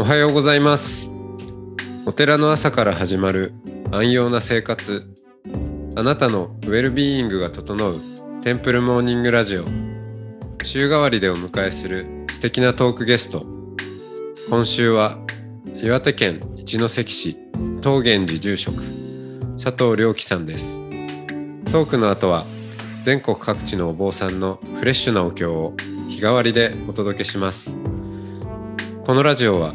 おはようございます。お寺の朝から始まる安養な生活。あなたのウェルビーイングが整うテンプルモーニングラジオ。週替わりでお迎えする素敵なトークゲスト。今週は岩手県一関市東源寺住職佐藤良樹さんです。トークの後は全国各地のお坊さんのフレッシュなお経を日替わりでお届けします。このラジオは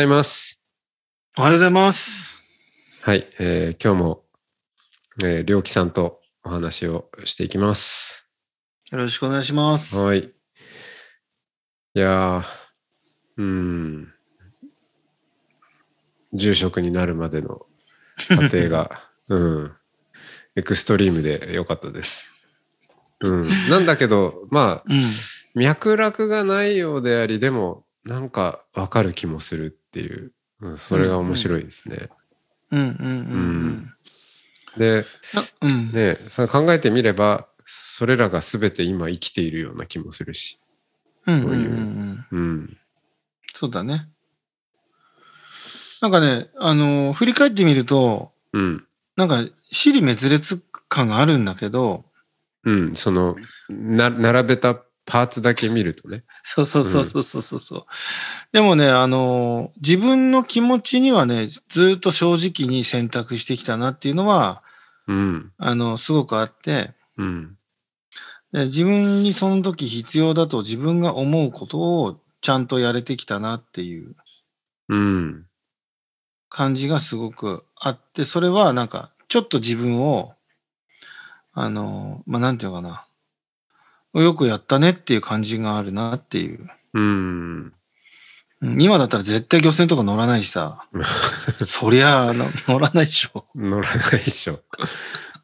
ざいますおはようございます。はい、えー今日も、えー、良樹さんとお話をしていきますよろしくお願いします。はい。いやー、うーん。住職になるまでの過程が、うん。エクストリームで良かったです。うん。なんだけど、まあ、うん。脈絡がないようであり、でも、なんかわかる気もするっていう、うん、それが面白いですね。うんうんうんで、うん。うん。ね、それ考えてみれば、それらが全て今生きているような気もするし。うんそういううんうんうん。そうだね。なんかね、あのー振り返ってみると、うん。なんか、死に滅裂感があるんだけど、うん、そのな並べたパーツだけ見るとね。そうそうそうそうそうそうそう。でもね、あのー自分の気持ちにはね、ずっと正直に選択してきたなっていうのは、うん、あの、すごくあって、うん、で自分にその時必要だと自分が思うことをちゃんとやれてきたなっていううん、感じがすごくあって、それはなんかちょっと自分を、あの、まあ、なんていうのかな。よくやったねっていう感じがあるなっていう。うん。うん今だったら絶対漁船とか乗らないしさ。そりゃ乗らないでしょ。乗らないでしょ。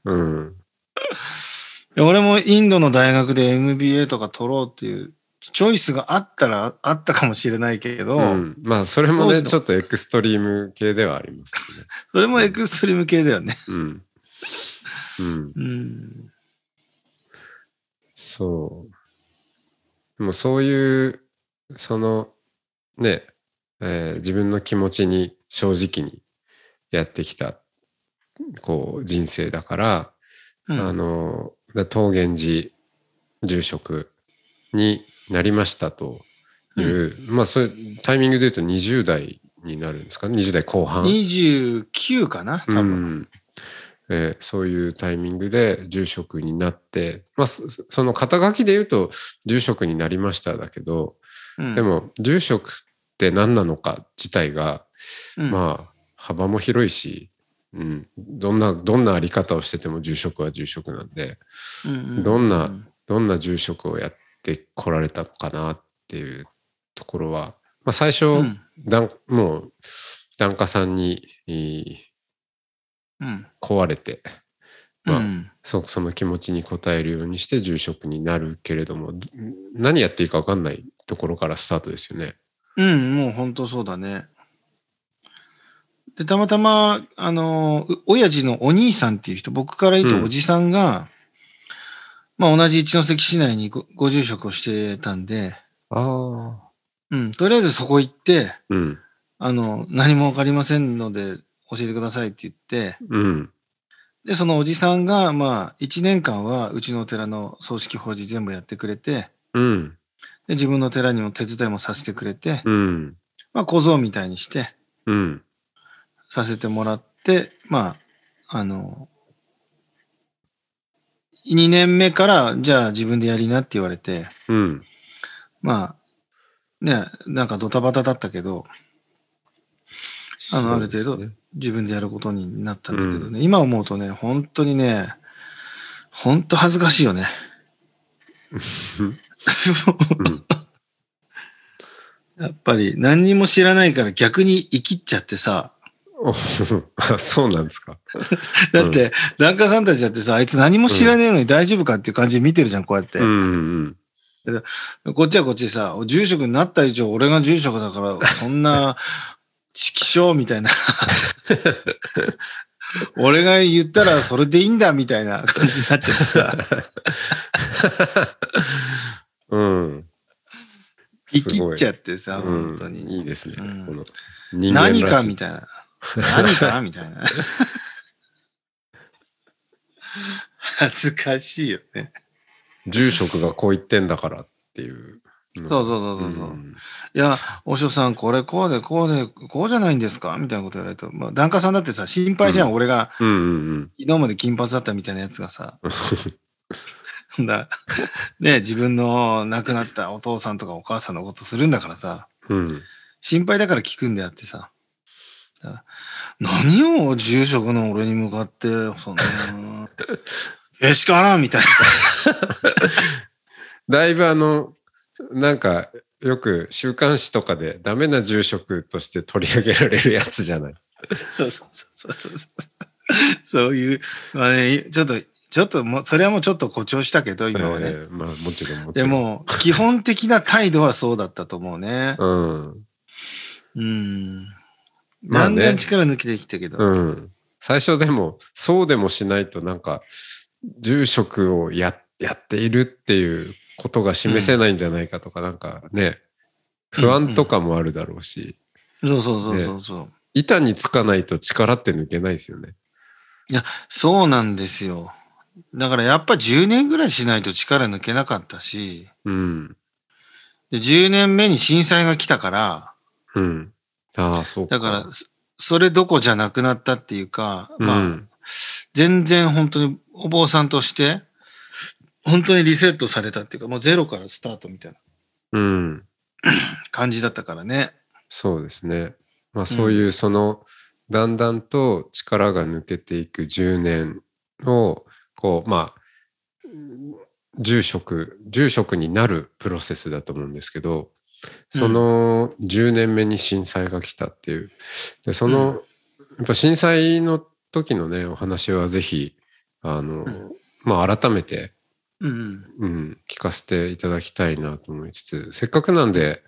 うん、俺もインドの大学で MBA とか取ろうっていうチョイスがあったらあったかもしれないけど、うん。まあ、それもね、ちょっとエクストリーム系ではあります それもエクストリーム系だよね。うん。うん。うん。そう。でもそういう、その、ね、えー自分の気持ちに正直にやってきた、こう、人生だから、うんあの、東源寺住職になりましたという、まあ、そういうタイミングで言うと20代になるんですか？ね、20代後半。29かな多分。うんえーそういうタイミングで住職になって、まあ、そその肩書きで言うと住職になりましただけど、うん。で、も住職って何なのか自体が、うん。まあ幅も広いし、うん、どんなどんなあり方をしてても住職は住職なんでうんうんどんなどんな住職をやってこられたのかなっていうところは、まあ、最初、うん。もう檀家さんに壊れて、まあうんそその気持ちに応えるようにして住職になるけれどもど何やっていいか分かんないところからスタートですよね。うん、もう本当そうだね。で、たまたま、あの、う親父のお兄さんっていう人、僕から言ううんとおじさんが、まあ同じ一関市内にごご住職をしてたんで、ああ。うん、とりあえずそこ行って、うん。あの、何もわかりませんので教えてくださいって言って、うん。で、そのおじさんが、まあ、一年間はうちのお寺の葬式法事全部やってくれて、うん。で、自分の寺にも手伝いもさせてくれて、うん。まあ、小僧みたいにして、うん。させてもらって、まあ、あの、2年目から、じゃあ自分でやりなって言われて、うん。まあ、ね、なんかドタバタだったけど、あの、ある程度自分でやることになったんだけどね、今思うとね、本当にね、本当恥ずかしいよね。うん。やっぱり何にも知らないから逆に生きっちゃってさ、そうなんですか。だって、檀家さんたちだってさ、あいつ何も知らねえのに大丈夫かっていう感じで見てるじゃん、こうやって。うんうんこっちはこっちでさ、住職になった以上、俺が住職だから、そんな、色性みたいな。俺が言ったらそれでいいんだみたいな感じになっちゃってさ、うん。うん。生きっちゃっってさ、うん、本当に。いいですね。うんこの何かみたいな。何かみたいな。恥ずかしいよね。住職がこう言ってんだからっていう。そうそうそうそうそう。ん。いや、お師さん、これこうで、こうで、こうじゃないんですか？みたいなこと言われると、まあ、檀家さんだってさ、心配じゃん、俺が、うんうん昨日まで金髪だったみたいなやつがさ、だね、自分の亡くなったお父さんとかお母さんのことするんだからさ、うん。うん。心配だから聞くんであってさ、何を住職の俺に向かって、そんな、けしからんみたい だいぶあの、なんか、よく週刊誌とかでダメな住職として取り上げられるやつじゃない？な。そうそうそうそうそう。そういう、まあね、ちょっと、ちょっともう、それはもうちょっと誇張したけど、今はね。えーまあもちろんもちろん。でも、基本的な態度はそうだったと思うね。うん。うん。まあねだんだん力抜けてきたけど。うん。最初でも、そうでもしないとなんか、住職をややっているっていうことが示せないんじゃないかとか、なんかね、不安とかもあるだろうし、そうそうそうそうそう。板につかないと力って抜けないですよね。そうなんですよ。だからやっぱ10年ぐらいしないと力抜けなかったし、うん。で10年目に震災が来たから、うん。ああ、そうか。だから、そそれどこじゃなくなったっていうか、うん、まあ、全然本当にお坊さんとして、本当にリセットされたっていうか、もうゼロからスタートみたいなうん。感じだったからね。そうですね。まあそういうその、だんだんと力が抜けていく10年を、こう、まあ、住職、住職になるプロセスだと思うんですけど、その10年目に震災が来たっていう。で、その、やっぱ震災の時のね、お話はぜひ、あの、んまあ改めて、うん。うん、聞かせていただきたいなと思いつつ、せっかくなんで、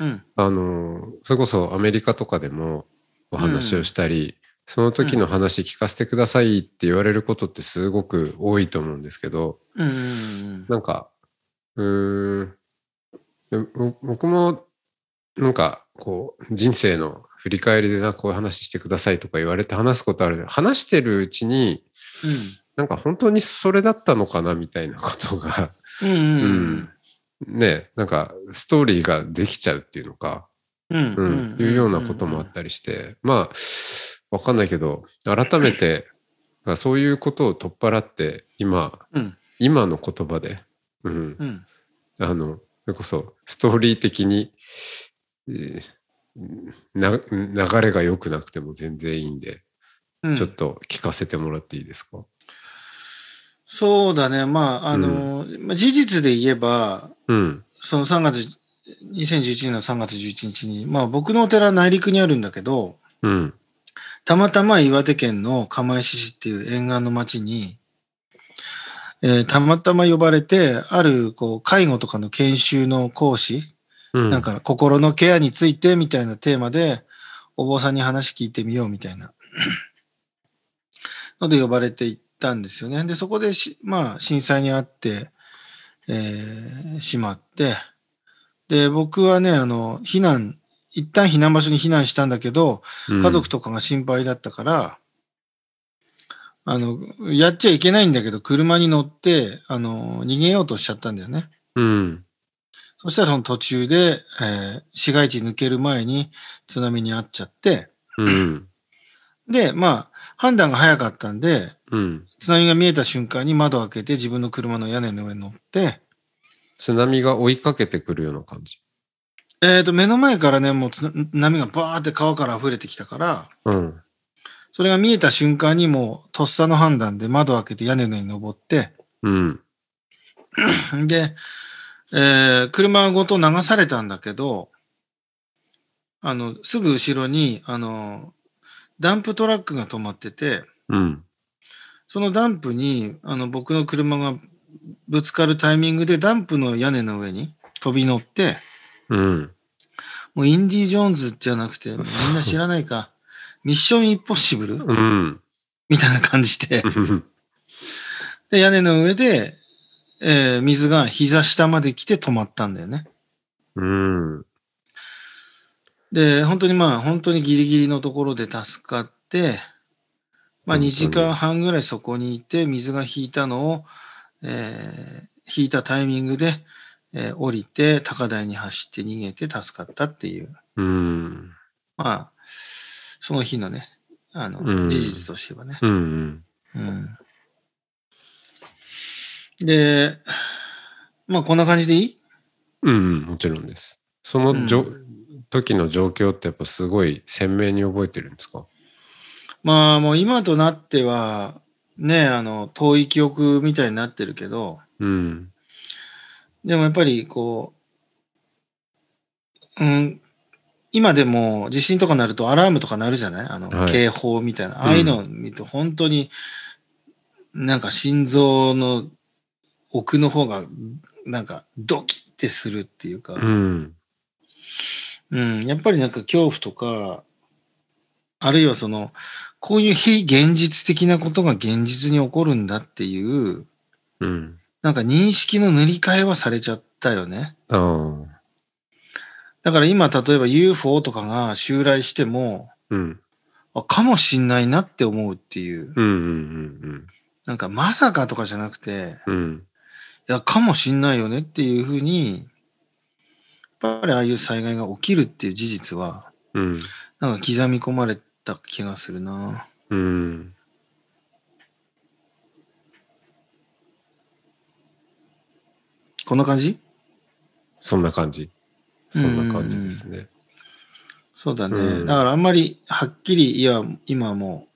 うん。あの、それこそアメリカとかでもお話をしたり、その時の話聞かせてくださいって言われることってすごく多いと思うんですけど、うん。うん。なんか、うーん、僕も、なんか、こう、人生の振り返りでな、こういう話してくださいとか言われて話すことある話してるうちに、なんか本当にそれだったのかなみたいなことが、うん。うん。ね、なんかストーリーができちゃうっていうのか、うん。いうようなこともあったりして、まあ、わかんないけど、改めて、そういうことを取っ払って、今、うん。今の言葉で、うん、うん。あの、それこそ、ストーリー的に、えーな流れが良くなくても全然いいんで、うん。ちょっと聞かせてもらっていいですか？そうだね。まあ、あの、まあ事実で言えば、うん。その3月、2011年の3月11日に、まあ僕のお寺は内陸にあるんだけど、うん。たまたま岩手県の釜石市っていう沿岸の町に、えーたまたま呼ばれて、あるこう介護とかの研修の講師、うん。なんか心のケアについてみたいなテーマで、お坊さんに話聞いてみようみたいなので呼ばれて行ったんですよね。で、そこでし、まあ震災にあって、えーしまって、で、僕はね、あの、避難、一旦避難場所に避難したんだけど、うん家族とかが心配だったから、あの、やっちゃいけないんだけど、車に乗って、あの、逃げようとしちゃったんだよね。うん。そしたらその途中で、えー市街地抜ける前に津波に遭っちゃって、うん。で、まあ、判断が早かったんで、うん。津波が見えた瞬間に窓を開けて自分の車の屋根の上に乗って、津波が追いかけてくるような感じ。えっ、と、目の前からね、もう津波がバーって川から溢れてきたから、うん。それが見えた瞬間にもう、とっさの判断で窓を開けて屋根の上に登って、うん。で、えー車ごと流されたんだけど、あの、すぐ後ろに、あの、ダンプトラックが止まってて、うん。そのダンプに、あの、僕の車がぶつかるタイミングで、ダンプの屋根の上に飛び乗って、うん。もうインディ・ジョーンズじゃなくて、みんな知らないか、ミッション・インポッシブルうん。みたいな感じで、で、屋根の上で、えー水が膝下まで来て止まったんだよね。うん。で、本当にまあ、本当にギリギリのところで助かって、まあ本当に2時間半ぐらいそこにいて、水が引いたのを、えー引いたタイミングで、えー降りて、高台に走って逃げて助かったっていう、うん。まあ、その日のね、あの、うん事実としてはね。うん。うん。で、まあこんな感じでいい？うん。うん。もちろんです。そのじょ、う時の状況ってやっぱすごい鮮明に覚えてるんですか？まあもう今となっては、ね、あの、遠い記憶みたいになってるけど、うん。でもやっぱりこう、うん、今でも地震とかなるとアラームとか鳴るじゃない？あの、はい警報みたいな。ああいうのを見ると本当になんか心臓の奥の方がなんかドキッてするっていうか、うん。うん、やっぱりなんか恐怖とか、あるいはその、こういう非現実的なことが現実に起こるんだっていう、うん。なんか認識の塗り替えはされちゃったよね。だから今、例えば UFO とかが襲来しても、うん。あかもしんないなって思うっていう、うん。うん。なんかまさかとかじゃなくて、うん。うん。いや、かもしんないよねっていうふうに、やっぱりああいう災害が起きるっていう事実は、うん。なんか刻み込まれた気がするな。うん。こんな感じ？そんな感じ。そんな感じですね。そうだね。うんだからあんまりはっきりいや今はも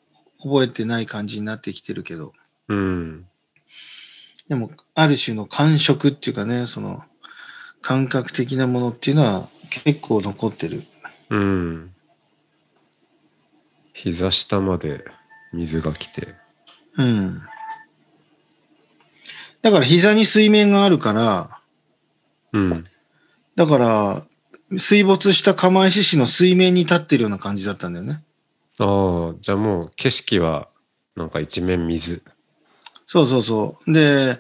う覚えてない感じになってきてるけど、うん。でもある種の感触っていうかね、その感覚的なものっていうのは結構残ってる。うん。膝下まで水が来て。うん。だから膝に水面があるから、うん。だから水没した釜石市の水面に立ってるような感じだったんだよね。ああ、じゃあもう景色はなんか一面水。そうそうそう。で、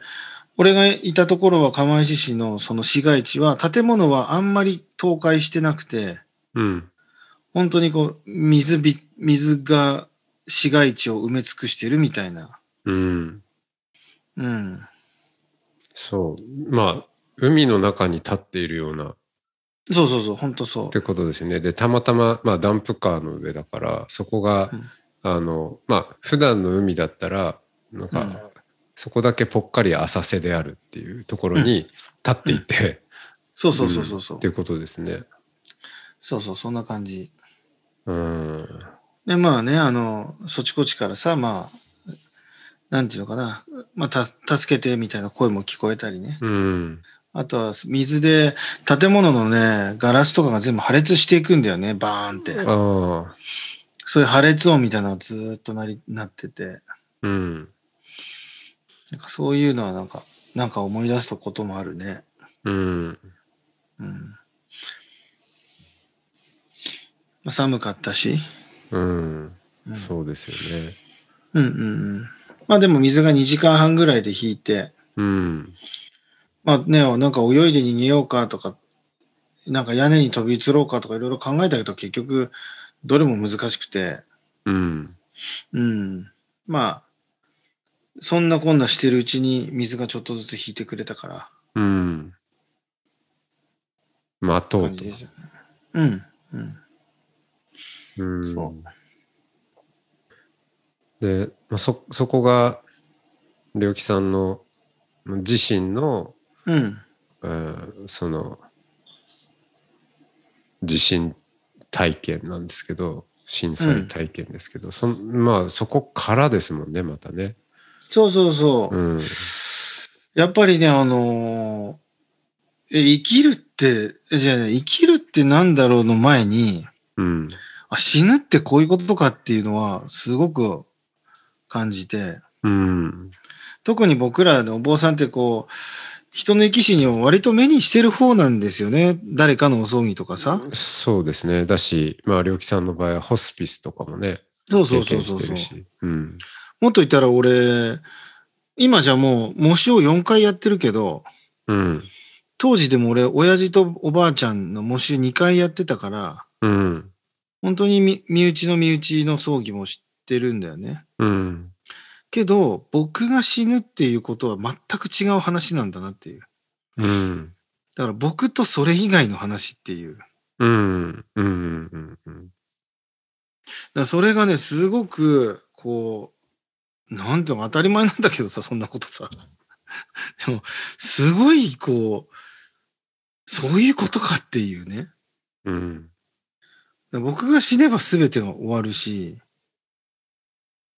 俺がいたところは釜石市のその市街地は建物はあんまり倒壊してなくて、うん。本当にこう水び、水が市街地を埋め尽くしてるみたいな。うん。うん。そう。まあ、海の中に立っているようなっそうそうそう、本当そう。てことですね。で、たまたま、まあ、ダンプカーの上だから、そこが、うんあの、まあ、普段の海だったら、なんか、うんそこだけぽっかり浅瀬であるっていうところに立っていて、そうそうそうそうそう。っていうことですね。そうそう、そんな感じ。うん。で、まあね、あの、そちこちからさ、まあ、なんていうのかな、まあ、た、助けてみたいな声も聞こえたりね。うん。あとは水で建物のね、ガラスとかが全部破裂していくんだよね、バーンって。そういう破裂音みたいなのがずーっとなり、なってて、うん。なんかそういうのはなんか、なんか思い出すこともあるね。うん。うん。まあ、寒かったし。うん。うん、そうですよね。うんうんうん。まあでも水が2時間半ぐらいで引いて、うん。まあね、なんか泳いで逃げようかとか、なんか屋根に飛び移ろうかとかいろいろ考えたけど結局どれも難しくて、うん。うん。まあ、そんなこんなしてるうちに水がちょっとずつ引いてくれたから、うん。待とうと。うん。うん。うんそで、まあ、そ、そこが、良樹さんの自身の、うん。えーその、地震体験なんですけど、震災体験ですけど、そんまあそこからですもんね、またね。そうそうそう。うん。やっぱりね、あのーえ生きるって、じゃあ、生きるってなんだろうの前に、うん。あ、死ぬってこういうことかっていうのは、すごく感じて、うん。特に僕らのお坊さんってこう、人の生き死にを割と目にしてる方なんですよね。誰かのお葬儀とかさ。そうですね。だし、まあ、良樹さんの場合はホスピスとかもね、そうそ経うそうそうそう。うん。もっと言ったら俺、今じゃもう模試を4回やってるけど、うん。当時でも俺、親父とおばあちゃんの模試2回やってたから、うん。本当に身身内の身内の葬儀も知ってるんだよね。うん。けど、僕が死ぬっていうことは全く違う話なんだなっていう。うん。だから僕とそれ以外の話っていう。うん。うん。うん。うん。らそれがね、すごく、こう、なんていうの当たり前なんだけどさ、そんなことさ。でも、すごい、こう、そういうことかっていうね。うん。僕が死ねば全てが終わるし、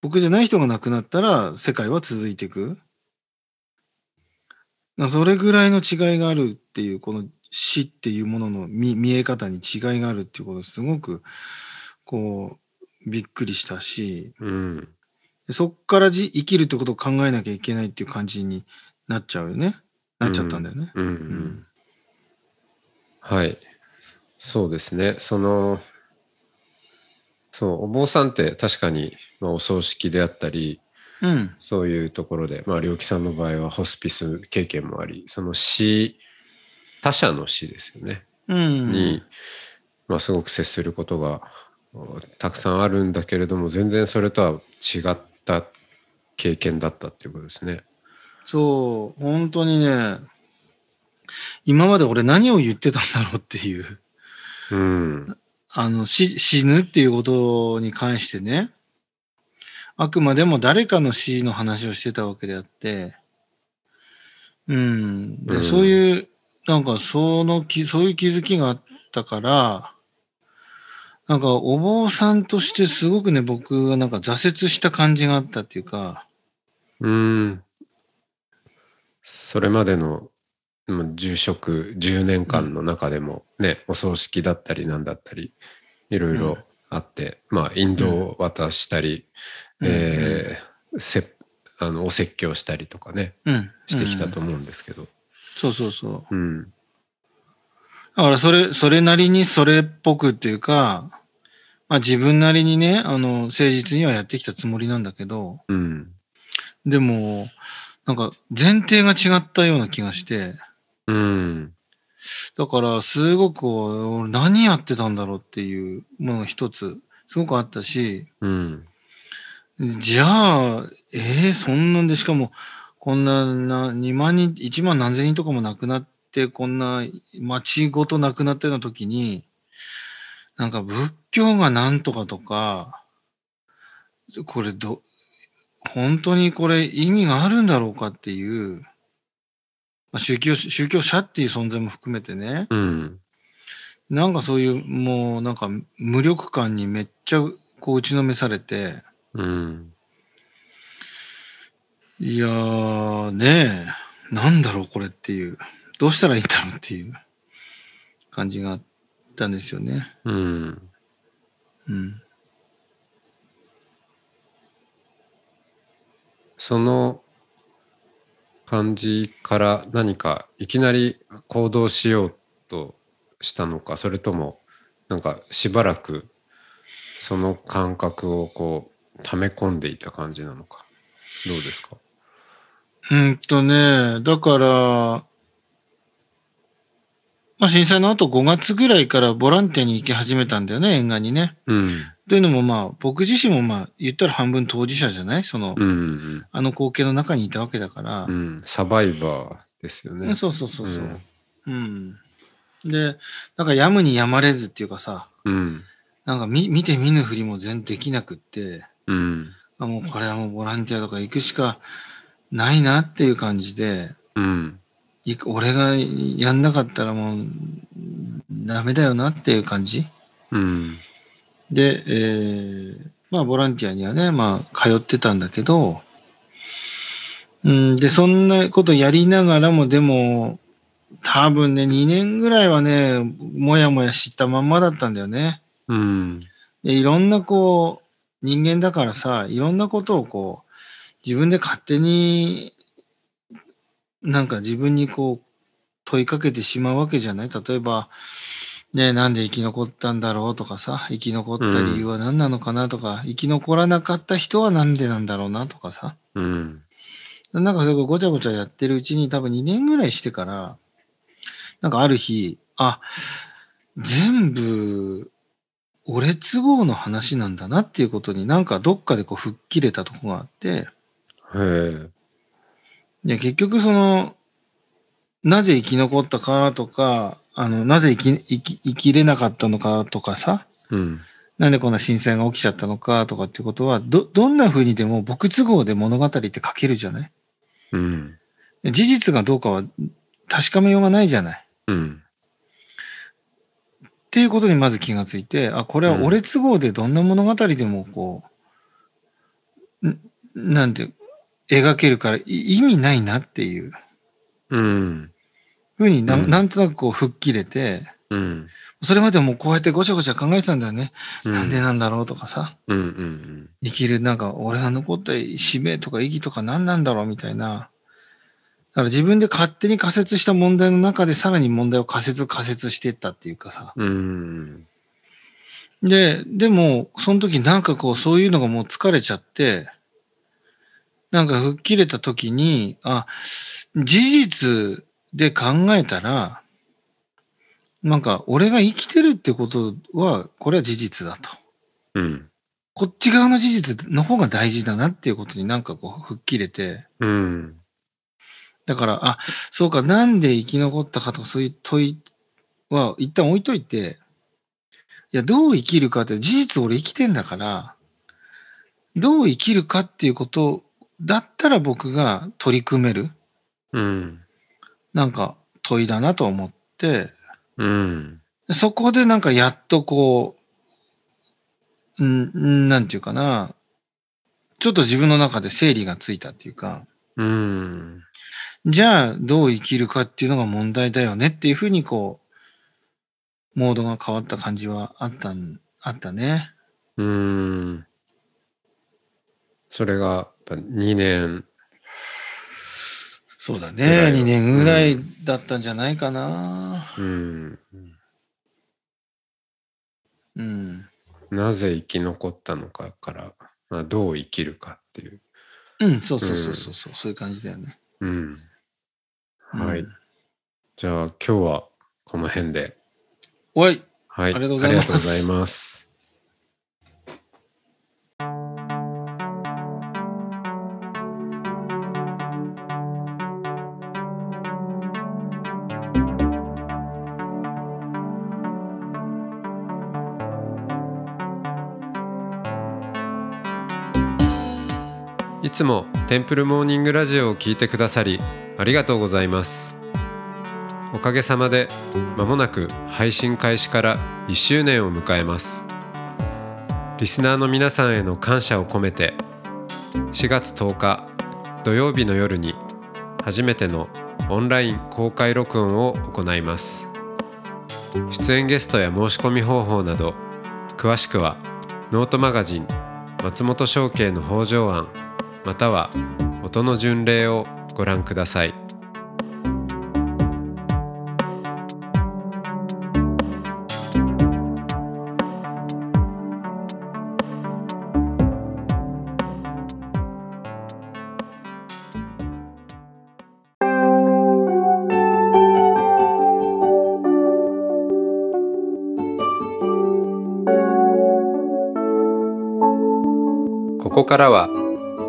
僕じゃない人が亡くなったら世界は続いていく。それぐらいの違いがあるっていう、この死っていうものの見見え方に違いがあるっていうことですごく、こう、びっくりしたし、うん。でそっからじ生きるってことを考えなきゃいけないっていう感じになっちゃうよね。なっちゃったんだよね。うん。う。うんはい。そうですね。その、そう、お坊さんって確かに、まあ、お葬式であったり、うん。そういうところで、まあ、良樹さんの場合はホスピス経験もあり、その死、他者の死ですよね。うん。に、まあ、すごく接することがおたくさんあるんだけれども、全然それとは違った経験だったっていうことですね。そう、本当にね、今まで俺何を言ってたんだろうっていう、うん。あの、死死ぬっていうことに関してね、あくまでも誰かの死の話をしてたわけであって、うん。で、うんそういう、なんかそのき、そういう気づきがあったから、なんかお坊さんとしてすごくね、僕はなんか挫折した感じがあったっていうか、うん。それまでのまあ住職10年間の中でもね、お葬式だったりなんだったり、いろいろあって、まあ、引導を渡したり、うんえーせあのお説教したりとかね、うん。してきたうんと思うんですけど。そうそうそう。うん。だからそれ、それなりにそれっぽくっていうか、まあ自分なりにね、あの、誠実にはやってきたつもりなんだけど、うん。でも、なんか前提が違ったような気がして、うん。だからすごく何やってたんだろうっていうものが一つ、すごくあったし、うん。じゃあ、えー、そんなんで、しかも、こんなな2万人、1万何千人とかも亡くなって、こんな町ごと亡くなったような時に、なんか仏教がなんとかとか、これど、本当にこれ意味があるんだろうかっていう、まあ、宗教、宗教者っていう存在も含めてね、うん。なんかそういうもうなんか無力感にめっちゃこう打ちのめされて、うん。いやーねえ、なんだろうこれっていう、どうしたらいいんだろうっていう感じがあったんですよね。うん。うん。その感じから何かいきなり行動しようとしたのかそれともなんかしばらくその感覚をこう溜め込んでいた感じなのかどうですか？うんとね、だから、まあ、震災の後5月ぐらいからボランティアに行き始めたんだよね、沿岸にね。うんというのもまあ、僕自身もまあ、言ったら半分当事者じゃない？その、うんうんあの光景の中にいたわけだから。う。ん。サバイバーですよね。そうそうそうそう。うん。で、なんかやむにやまれずっていうかさ、うん。なんか見見て見ぬふりも全然できなくって、うん。あもうこれはもうボランティアとか行くしかないなっていう感じで、うん。俺がやんなかったらもうダメだよなっていう感じ？うんで、えーまあボランティアにはね、まあ通ってたんだけど、うん、で、そんなことやりながらも、でも、多分ね、2年ぐらいはね、もやもやしたまんまだったんだよね。うん。で、いろんなこう、人間だからさ、いろんなことをこう、自分で勝手に、なんか自分にこう、問いかけてしまうわけじゃない？例えば、ねなんで生き残ったんだろうとかさ、生き残った理由は何なのかなとか、生き残らなかった人はなんでなんだろうなとかさ。うん。なんかそれごちゃごちゃやってるうちに多分2年ぐらいしてから、なんかある日、あ、全部、俺都合の話なんだなっていうことになんかどっかでこう吹っ切れたとこがあって、へえ。で、結局その、なぜ生き残ったかとか、あの、なぜ生き、生き、生きれなかったのかとかさ、うん。なんでこんな震災が起きちゃったのかとかっていうことは、ど、どんな風にでも僕都合で物語って書けるじゃない？うん。で事実がどうかは確かめようがないじゃない？うん。っていうことにまず気がついて、あ、これは俺都合でどんな物語でもこう、んなんて、描けるからい意味ないなっていううん。ふうにな,、うんん、なんとなくこう吹っ切れて、うん。それまでもこうやってごちゃごちゃ考えてたんだよね。うん。なんでなんだろうとかさ、うんうん生きるなんか俺が残った使命とか意義とか何なんだろうみたいな。だから自分で勝手に仮説した問題の中でさらに問題を仮説仮説していったっていうかさ。うん。うん。で、でも、その時なんかこう、そういうのがもう疲れちゃって、なんか吹っ切れた時に、あ、事実で考えたら、なんか俺が生きてるってことは、これは事実だと。うん。こっち側の事実の方が大事だなっていうことになんかこう、吹っ切れて、うん。だから、あ、そうか、なんで生き残ったかとかそういう問いは一旦置いといて、いや、どう生きるかって、事実俺生きてんだから、どう生きるかっていうことだったら僕が取り組める、うん。なんか問いだなと思って、うん。そこでなんかやっとこう、んんなんていうかな、ちょっと自分の中で整理がついたっていうか、うん。じゃあどう生きるかっていうのが問題だよねっていうふうにこう、モードが変わった感じはあったん、あったね。うん。それが、やっぱ2年。そうだね。は2年ぐらいだったんじゃないかな。うん。うん。なぜ生き残ったのかから、まあ、どう生きるかっていう。うん、そうそうそうそうそう、そういう感じだよね。うん。はい。うんじゃあ今日はこの辺で。おい、はい。ありがとうございますつもテンプルモーニングラジオを聞いてくださりありがとうございます。おかげさまで間もなく配信開始から1周年を迎えます。リスナーの皆さんへの感謝を込めて4月10日土曜日の夜に初めてのオンライン公開録音を行います。出演ゲストや申し込み方法など詳しくはノートマガジン松本商家の北条案または音の巡礼をご覧ください。ここからは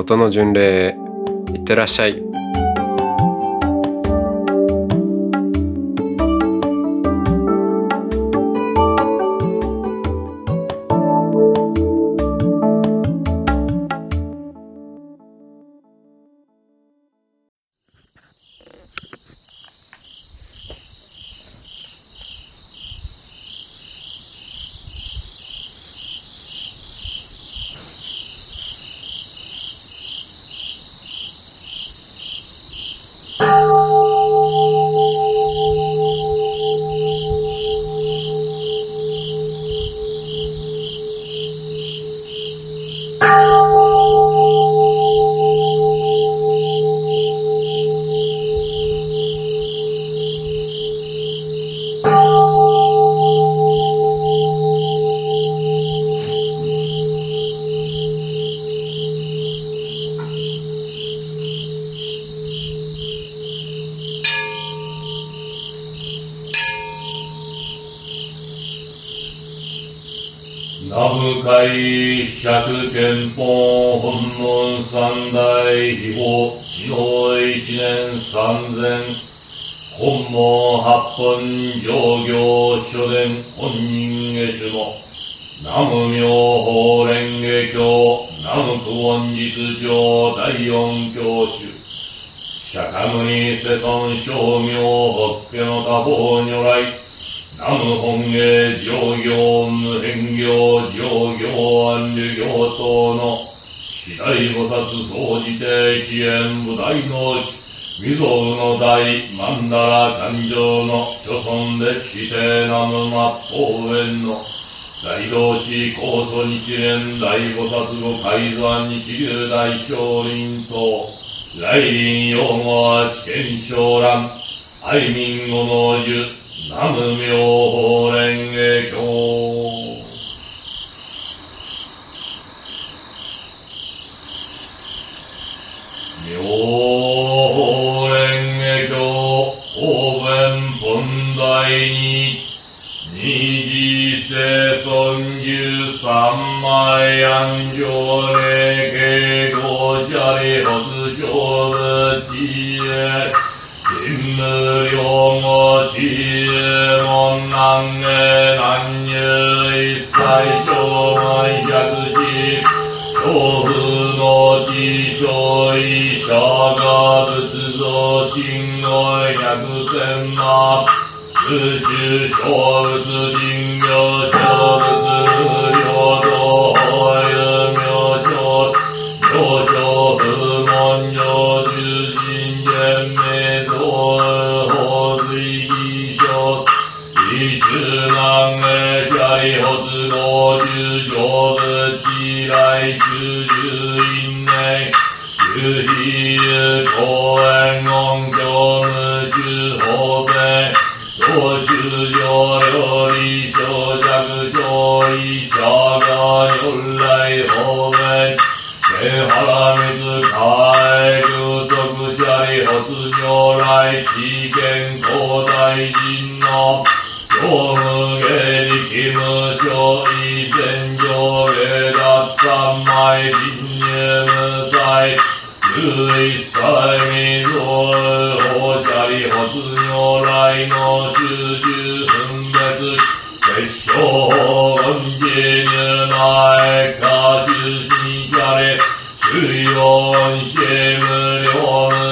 音の巡礼へいってらっしゃい。に世尊称名仏家の多宝如来南無本営上行無変行上行安寿行等の四大菩薩総じて一円無台の地未曾の大曼荼羅誕生の諸村列指定南無末法縁の。大同士高祖日蓮大菩薩後改ざ日流大聖林等来臨用語は知見昇乱、愛民語の樹、南無妙法蓮華経。妙法蓮華経、法弁本題に、二次世尊十三枚安行霊慶五者ャ本南へ南入一切障害逆し、恐の地所医者が仏像侵害百千万、宇宙小物理无用，邪无量。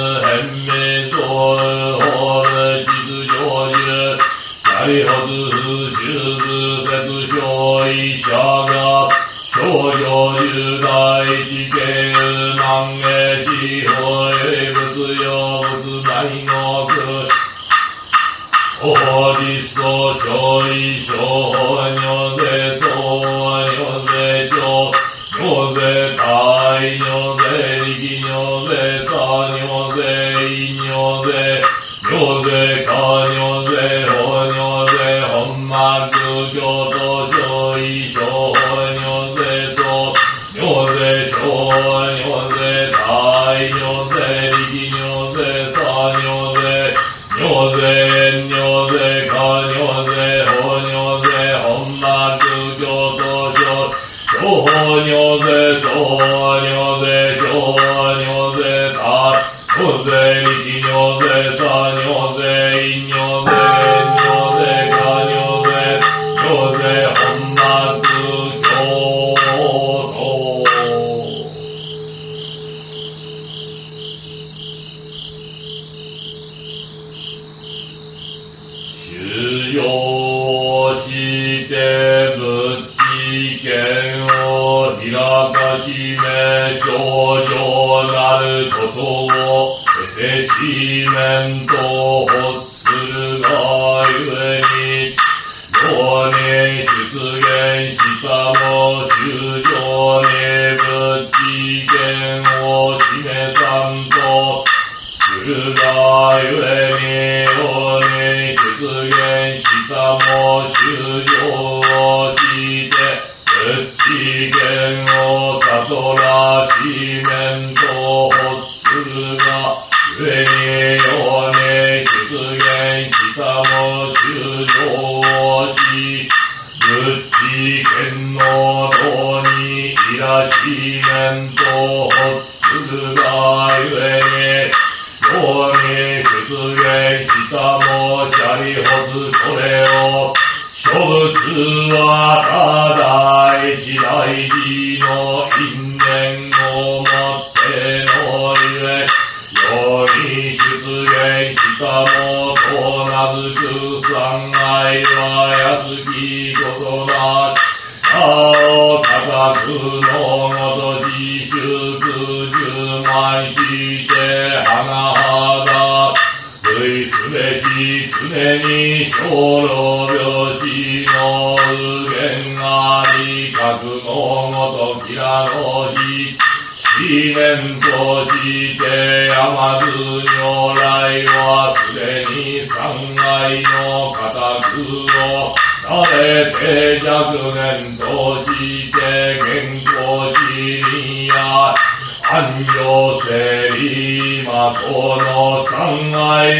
三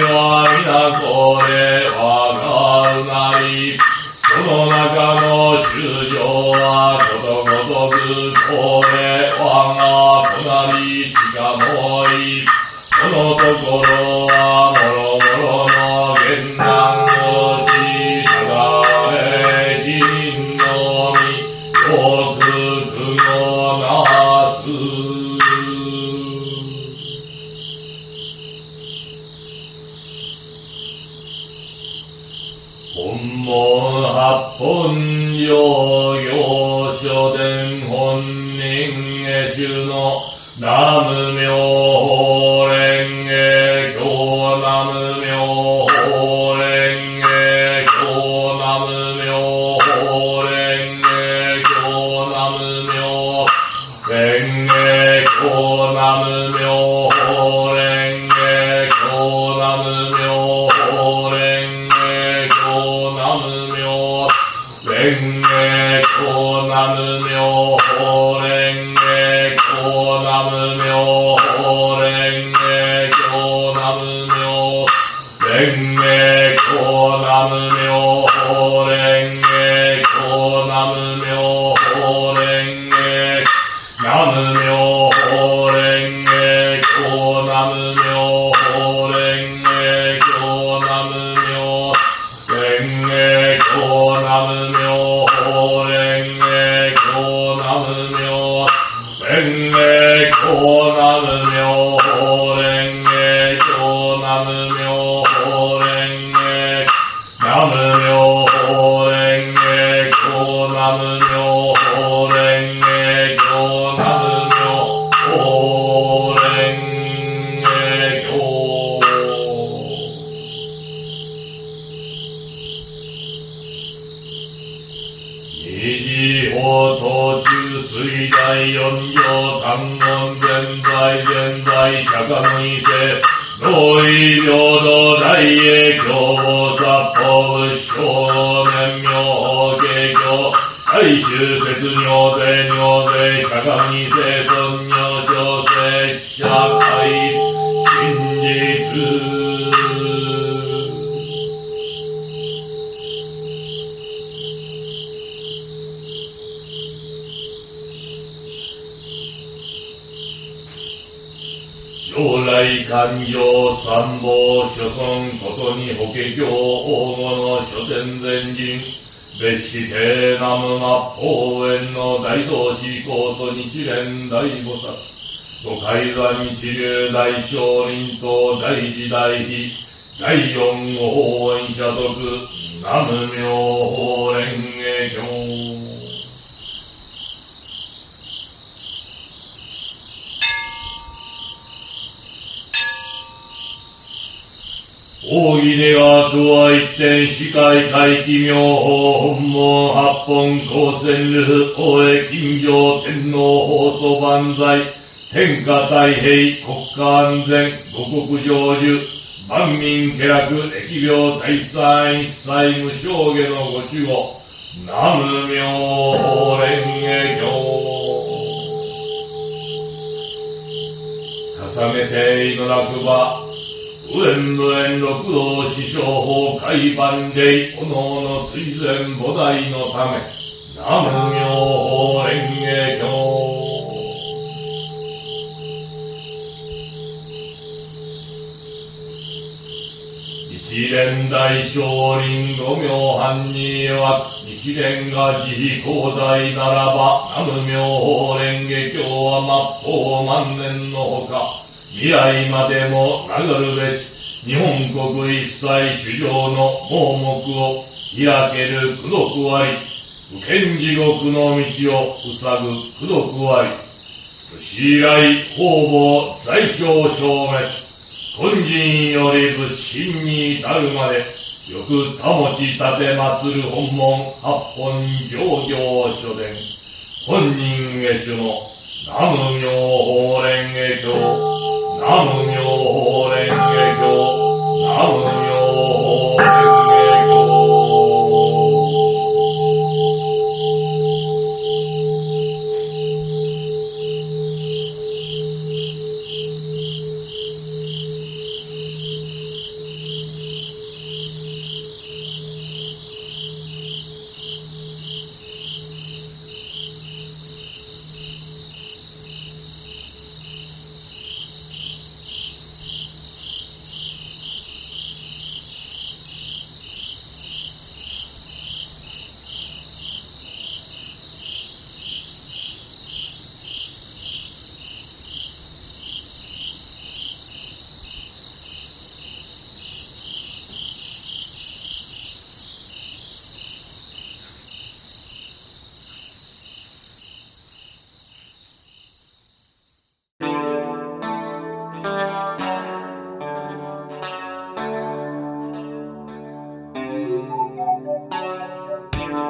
蓮華村ことに法華経法語の書店前人別して南無末法園の大東市高祖日蓮大菩薩五海山日流大聖林と大時大悲第四応援者徳南無妙法蓮華経。大義ではとは一点司会大気妙法本門八本高専流大江金城天皇放送万歳。天下太平国家安全五国成就。万民家楽疫病大災一切無償下のご守護。南無妙法蓮華経。重ねて祈らくば無縁無縁六道師匠法海万礼おのの追善菩提のため南無妙法蓮華経。一一連大少林五明藩には、一連が慈悲広大ならば、南無妙法蓮華経は末法万年のほか、未来までも流るべし、日本国一切主上の盲目を開ける功徳あり、無権地獄の道を塞ぐ功徳あり、死以来方々在所消滅、本人より仏心に至るまで、よく保ち立て祀る本門八本上行書伝、本人下手の南無妙法蓮華経、南無妙法蓮華経、南無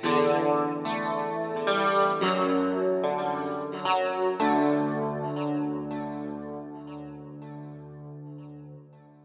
う。